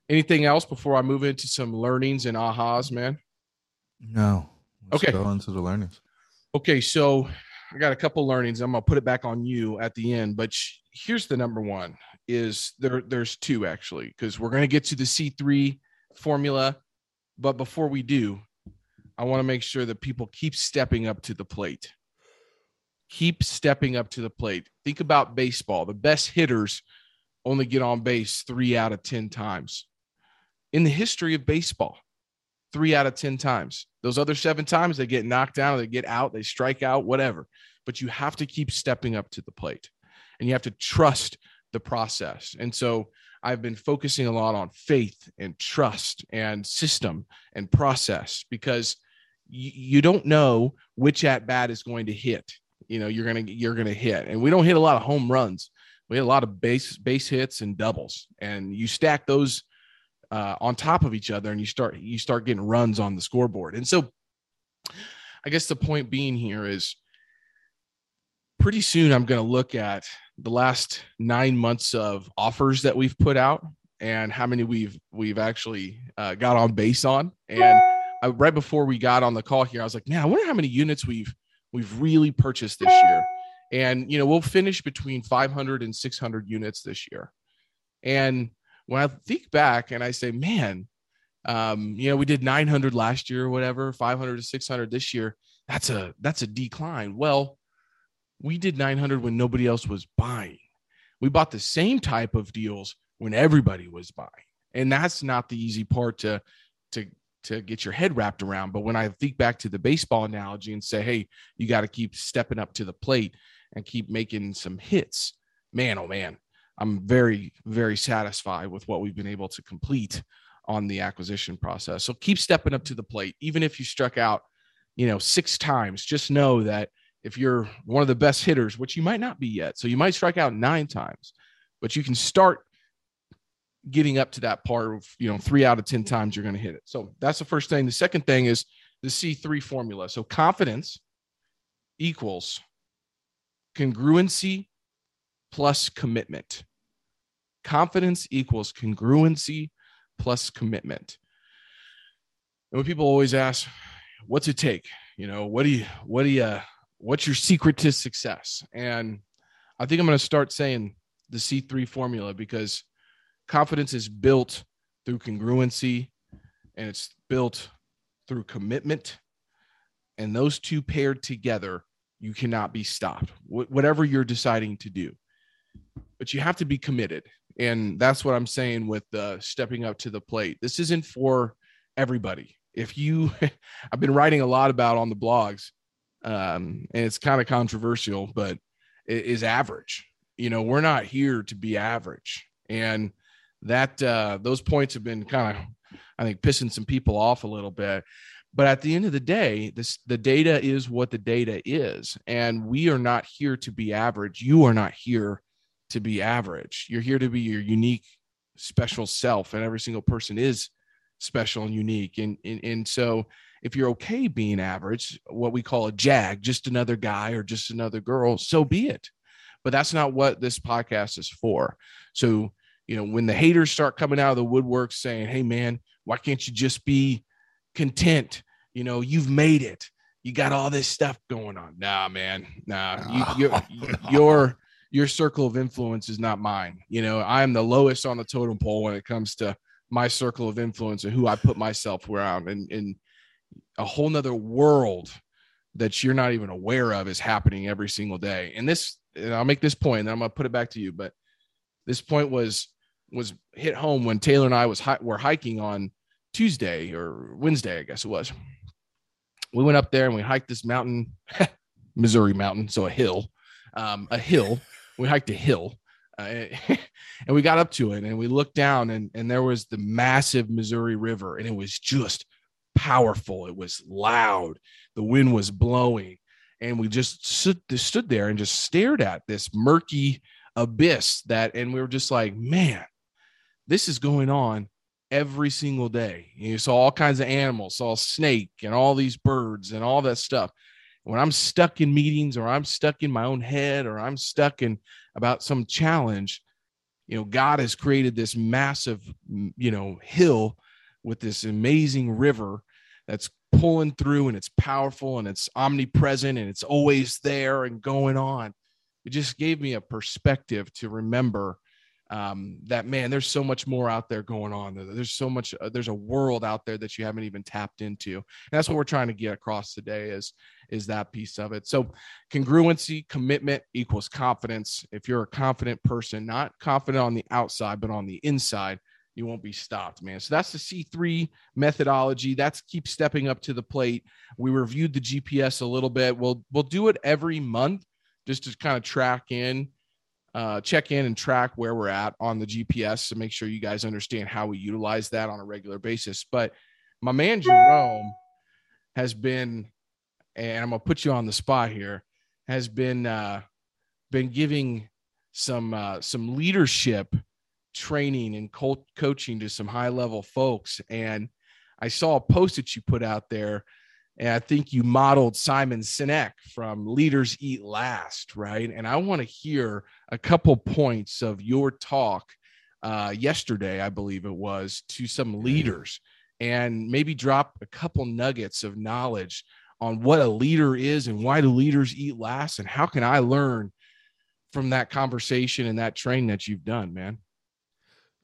[SPEAKER 1] Anything else before I move into some learnings and ahas, man?
[SPEAKER 2] No.
[SPEAKER 1] Let's okay.
[SPEAKER 2] Go into the learnings.
[SPEAKER 1] Okay, so I got a couple learnings. I'm gonna put it back on you at the end, but sh- here's the number one: is there? There's two actually, because we're gonna get to the C3 formula, but before we do, I want to make sure that people keep stepping up to the plate. Keep stepping up to the plate. Think about baseball. The best hitters only get on base three out of 10 times in the history of baseball. Three out of 10 times. Those other seven times they get knocked down, they get out, they strike out, whatever. But you have to keep stepping up to the plate and you have to trust the process. And so I've been focusing a lot on faith and trust and system and process because you don't know which at bat is going to hit. You know, you're going to you're going to hit. And we don't hit a lot of home runs. We hit a lot of base base hits and doubles. And you stack those uh, on top of each other and you start you start getting runs on the scoreboard. And so i guess the point being here is pretty soon i'm going to look at the last nine months of offers that we've put out and how many we've we've actually uh, got on base on. And I, right before we got on the call here i was like man i wonder how many units we've we've really purchased this year. And you know we'll finish between 500 and 600 units this year. And when I think back and I say, man, um, you know, we did 900 last year or whatever, 500 to 600 this year. That's a that's a decline. Well, we did 900 when nobody else was buying. We bought the same type of deals when everybody was buying, and that's not the easy part to to to get your head wrapped around. But when I think back to the baseball analogy and say, hey, you got to keep stepping up to the plate and keep making some hits, man, oh man, I'm very, very satisfied with what we've been able to complete on the acquisition process. So keep stepping up to the plate. Even if you struck out, you know, six times, just know that if you're one of the best hitters, which you might not be yet, so you might strike out nine times, but you can start getting up to that part of, you know, three out of 10 times you're going to hit it. So that's the first thing. The second thing is the C3 formula. So confidence equals congruency plus commitment. Confidence equals congruency plus commitment. And when people always ask, what's it take? You know, what do you, what do you, what's your secret to success? And I think I'm going to start saying the C3 formula because confidence is built through congruency and it's built through commitment. And those two paired together, you cannot be stopped, whatever you're deciding to do. But you have to be committed. And that's what I'm saying with uh, stepping up to the plate. This isn't for everybody. If you, I've been writing a lot about on the blogs, um, and it's kind of controversial, but it is average. You know, we're not here to be average. And that, uh, those points have been kind of, I think, pissing some people off a little bit. But at the end of the day, this the data is what the data is. And we are not here to be average. You are not here to be average. You're here to be your unique, special self. And every single person is special and unique. And, and, and so if you're okay being average, what we call a jag, just another guy or just another girl, so be it. But that's not what this podcast is for. So, you know, when the haters start coming out of the woodwork saying, hey, man, why can't you just be content? You know, you've made it. You got all this stuff going on. Nah, man. Nah, you, your oh, your circle of influence is not mine. You know, I'm the lowest on the totem pole when it comes to my circle of influence and who I put myself around. And, a whole nother world that you're not even aware of is happening every single day. And this, and I'll make this point, and I'm gonna put it back to you. But this point was was hit home when Taylor and I was were hiking on Tuesday or Wednesday, I guess it was. We went up there and we hiked this mountain, Missouri mountain, so a hill, um, a hill. We hiked a hill, uh, and we got up to it and we looked down and and there was the massive Missouri River and it was just powerful. It was loud. The wind was blowing. And we just stood, stood there and just stared at this murky abyss that, and we were just like, man, this is going on every single day. You saw all kinds of animals, saw a snake and all these birds and all that stuff. When I'm stuck in meetings or I'm stuck in my own head or I'm stuck in about some challenge, you know, God has created this massive, you know, hill with this amazing river that's pulling through and it's powerful and it's omnipresent and it's always there and going on. It just gave me a perspective to remember um, that man, there's so much more out there going on. There's so much, uh, there's a world out there that you haven't even tapped into. And that's what we're trying to get across today is, is that piece of it. So congruency, commitment equals confidence. If you're a confident person, not confident on the outside, but on the inside, you won't be stopped, man. So that's the C3 methodology. That's keep stepping up to the plate. We reviewed the GPS a little bit. We'll we'll do it every month just to kind of track in, uh, check in and track where we're at on the GPS to make sure you guys understand how we utilize that on a regular basis. But my man Jerome has been, and I'm gonna put you on the spot here, has been uh, been giving some uh, some leadership training and co- coaching to some high level folks. And I saw a post that you put out there, and I think you modeled Simon Sinek from Leaders Eat Last, right? And I want to hear a couple points of your talk uh, yesterday, I believe it was, to some leaders and maybe drop a couple nuggets of knowledge on what a leader is and why do leaders eat last and how can I learn from that conversation and that training that you've done, man?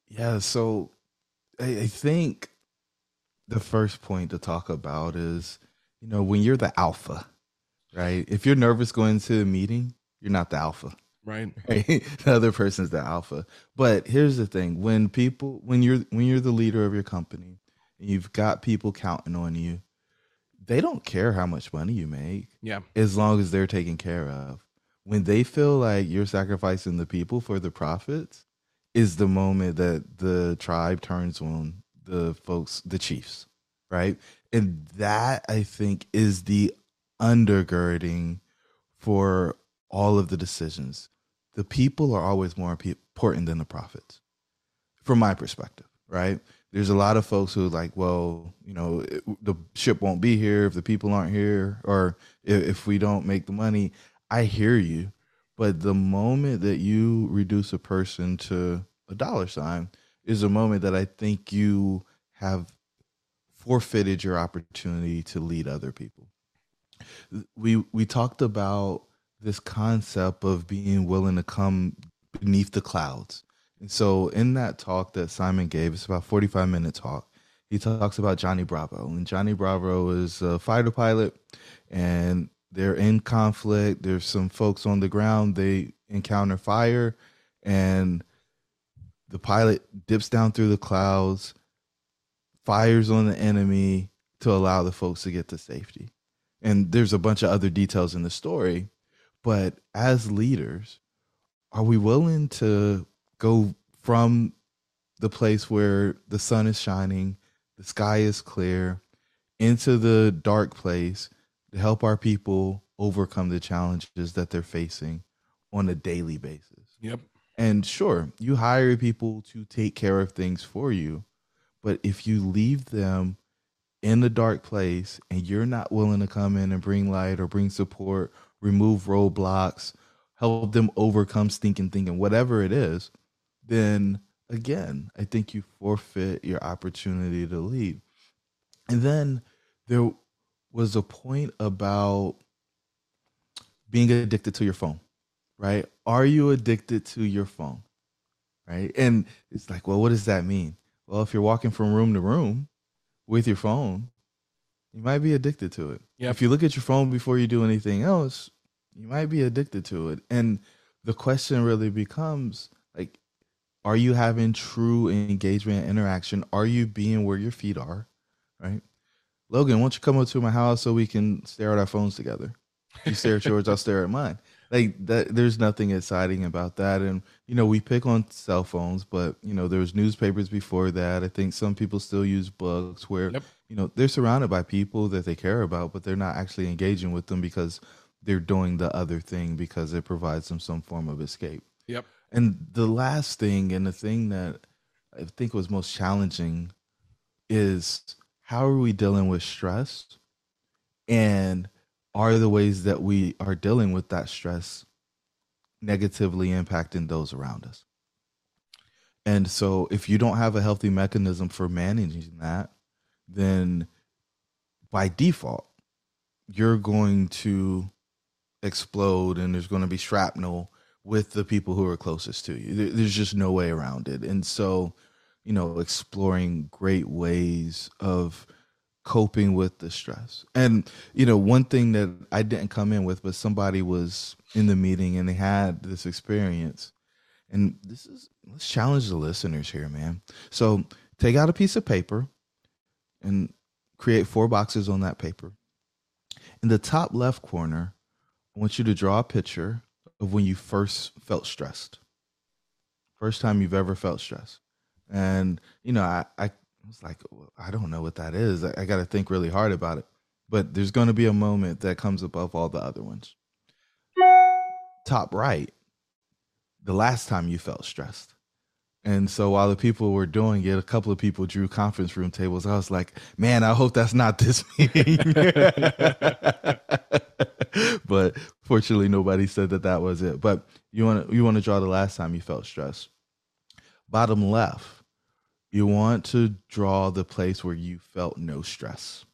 [SPEAKER 2] Yeah, so I, I think the first point to talk about is, you know, when you're the alpha, right? If you're nervous going to a meeting, you're not the alpha.
[SPEAKER 1] Right.
[SPEAKER 2] right? the other person's the alpha. But here's the thing. When people when you're when you're the leader of your company and you've got people counting on you, they don't care how much money you make.
[SPEAKER 1] Yeah.
[SPEAKER 2] As long as they're taken care of. When they feel like you're sacrificing the people for the profits, is the moment that the tribe turns on the folks, the chiefs, right? And that I think is the undergirding for all of the decisions. the people are always more important than the profits, from my perspective, right? There's a lot of folks who are like, well, you know, it, the ship won't be here if the people aren't here, or if, if we don't make the money. I hear you, but the moment that you reduce a person to a dollar sign is a moment that I think you have forfeited your opportunity to lead other people. We we talked about this concept of being willing to come beneath the clouds. And so in that talk that Simon gave, it's about 45 minute talk. He talks about Johnny Bravo. And Johnny Bravo is a fighter pilot and they're in conflict. There's some folks on the ground. They encounter fire and the pilot dips down through the clouds, fires on the enemy to allow the folks to get to safety. And there's a bunch of other details in the story, but as leaders, are we willing to go from the place where the sun is shining, the sky is clear, into the dark place to help our people overcome the challenges that they're facing on a daily basis?
[SPEAKER 1] Yep.
[SPEAKER 2] And sure, you hire people to take care of things for you, but if you leave them in the dark place and you're not willing to come in and bring light or bring support, remove roadblocks, help them overcome stinking thinking, whatever it is, then again, I think you forfeit your opportunity to lead. And then there was a point about being addicted to your phone right? Are you addicted to your phone? Right? And it's like, well, what does that mean? Well, if you're walking from room to room with your phone, you might be addicted to it.
[SPEAKER 1] Yeah.
[SPEAKER 2] If you look at your phone before you do anything else, you might be addicted to it. And the question really becomes like, are you having true engagement and interaction? Are you being where your feet are? Right? Logan, why don't you come up to my house so we can stare at our phones together? You stare at yours, I'll stare at mine like that there's nothing exciting about that. And you know we pick on cell phones but you know there was newspapers before that. I think some people still use books where yep. you know they're surrounded by people that they care about but they're not actually engaging with them because they're doing the other thing because it provides them some form of escape.
[SPEAKER 1] Yep.
[SPEAKER 2] And the last thing and the thing that i think was most challenging is how are we dealing with stress and are the ways that we are dealing with that stress negatively impacting those around us. And so if you don't have a healthy mechanism for managing that, then by default, you're going to explode and there's going to be shrapnel with the people who are closest to you. There's just no way around it. And so, you know, exploring great ways of coping with the stress. And you know, one thing that I didn't come in with, but somebody was in the meeting and they had this experience. And this is let's challenge the listeners here, man. So take out a piece of paper and create four boxes on that paper. In the top left corner, I want you to draw a picture of when you first felt stressed. First time you've ever felt stressed. And you know, I, I was like, I don't know what that is. I, I got to think really hard about it. But there's going to be a moment that comes above all the other ones. Top right, the last time you felt stressed. And so while the people were doing it, a couple of people drew conference room tables. I was like, man, I hope that's not this meeting. but fortunately, nobody said that that was it. But you want to you want to draw the last time you felt stressed. Bottom left, you want to draw the place where you felt no stress.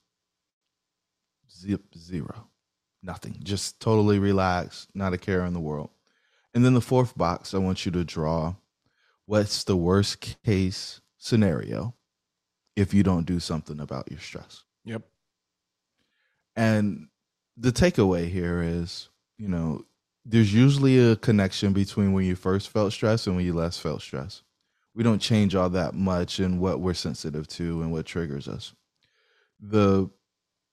[SPEAKER 2] Zip zero. Nothing. Just totally relaxed, not a care in the world. And then the fourth box, I want you to draw what's the worst case scenario if you don't do something about your stress.
[SPEAKER 1] Yep.
[SPEAKER 2] And the takeaway here is, you know, there's usually a connection between when you first felt stress and when you last felt stress we don't change all that much in what we're sensitive to and what triggers us. The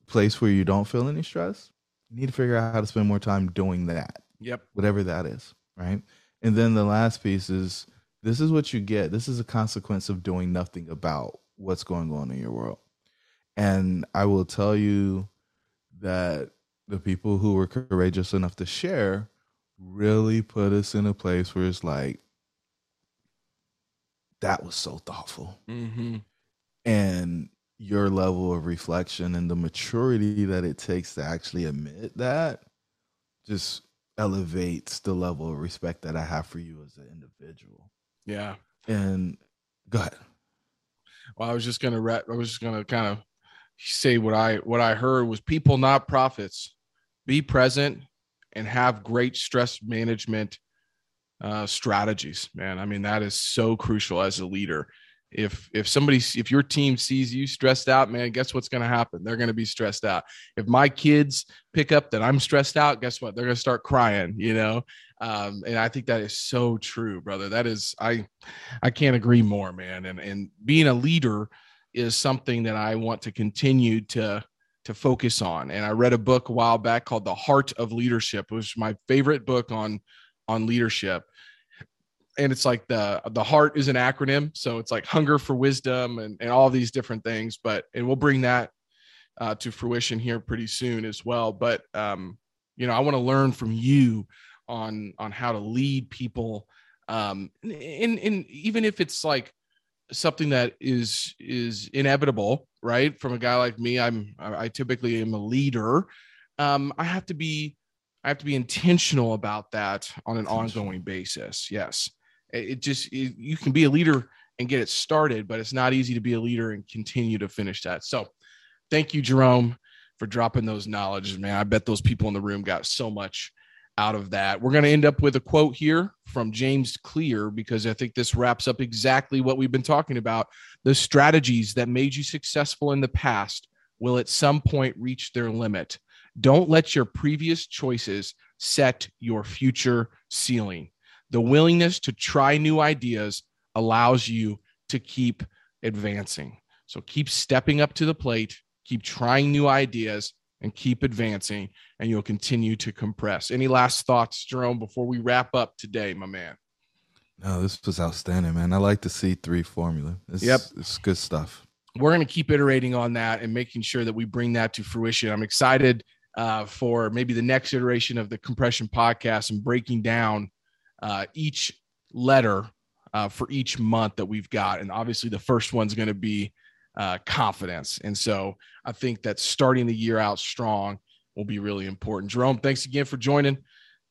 [SPEAKER 2] place where you don't feel any stress, you need to figure out how to spend more time doing that.
[SPEAKER 1] Yep.
[SPEAKER 2] Whatever that is, right? And then the last piece is this is what you get. This is a consequence of doing nothing about what's going on in your world. And I will tell you that the people who were courageous enough to share really put us in a place where it's like, that was so thoughtful.
[SPEAKER 1] Mm-hmm.
[SPEAKER 2] And your level of reflection and the maturity that it takes to actually admit that just elevates the level of respect that I have for you as an individual.
[SPEAKER 1] Yeah.
[SPEAKER 2] And go ahead.
[SPEAKER 1] Well, I was just gonna I was just gonna kind of say what I what I heard was people not profits. Be present and have great stress management uh, strategies, man. I mean, that is so crucial as a leader. If if somebody if your team sees you stressed out, man, guess what's going to happen? They're going to be stressed out. If my kids pick up that I'm stressed out, guess what? They're going to start crying, you know. Um, and I think that is so true, brother. That is I I can't agree more, man. And and being a leader is something that I want to continue to to focus on. And I read a book a while back called The Heart of Leadership. It was my favorite book on on leadership. And it's like the the heart is an acronym, so it's like hunger for wisdom and, and all these different things. But and we'll bring that uh, to fruition here pretty soon as well. But um, you know, I want to learn from you on on how to lead people. Um, and, and even if it's like something that is is inevitable right from a guy like me i'm i typically am a leader um i have to be i have to be intentional about that on an ongoing basis yes it, just it, you can be a leader and get it started but it's not easy to be a leader and continue to finish that so thank you jerome for dropping those knowledges man i bet those people in the room got so much out of that. We're going to end up with a quote here from James Clear because I think this wraps up exactly what we've been talking about. The strategies that made you successful in the past will at some point reach their limit. Don't let your previous choices set your future ceiling. The willingness to try new ideas allows you to keep advancing. So keep stepping up to the plate, keep trying new ideas, and keep advancing, and you'll continue to compress. Any last thoughts, Jerome, before we wrap up today, my man?
[SPEAKER 2] No, this was outstanding, man. I like the C3 formula. It's,
[SPEAKER 1] yep.
[SPEAKER 2] It's good stuff.
[SPEAKER 1] We're going to keep iterating on that and making sure that we bring that to fruition. I'm excited uh, for maybe the next iteration of the compression podcast and breaking down uh, each letter uh, for each month that we've got. And obviously, the first one's going to be uh, confidence. And so I think that starting the year out strong will be really important. Jerome, thanks again for joining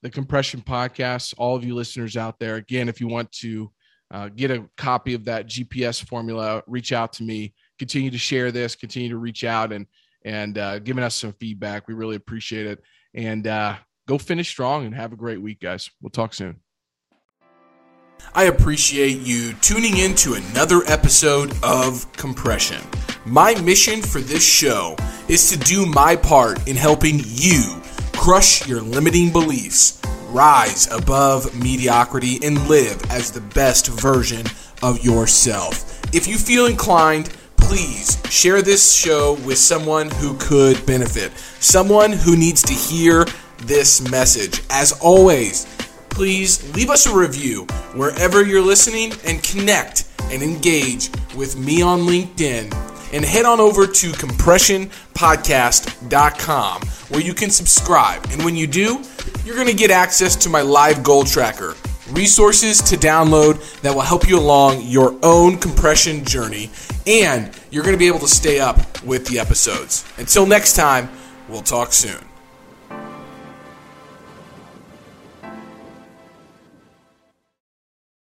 [SPEAKER 1] the Compression Podcast. All of you listeners out there, again, if you want to uh, get a copy of that GPS formula, reach out to me. Continue to share this. Continue to reach out and and uh, giving us some feedback. We really appreciate it. And uh, go finish strong and have a great week, guys. We'll talk soon. I appreciate you tuning in to another episode of Compression. My mission for this show is to do my part in helping you crush your limiting beliefs, rise above mediocrity, and live as the best version of yourself. If you feel inclined, please share this show with someone who could benefit, someone who needs to hear this message. As always, please leave us a review wherever you're listening and connect and engage with me on LinkedIn. And head on over to compressionpodcast.com where you can subscribe. And when you do, you're going to get access to my live goal tracker, resources to download that will help you along your own compression journey, and you're going to be able to stay up with the episodes. Until next time, we'll talk soon.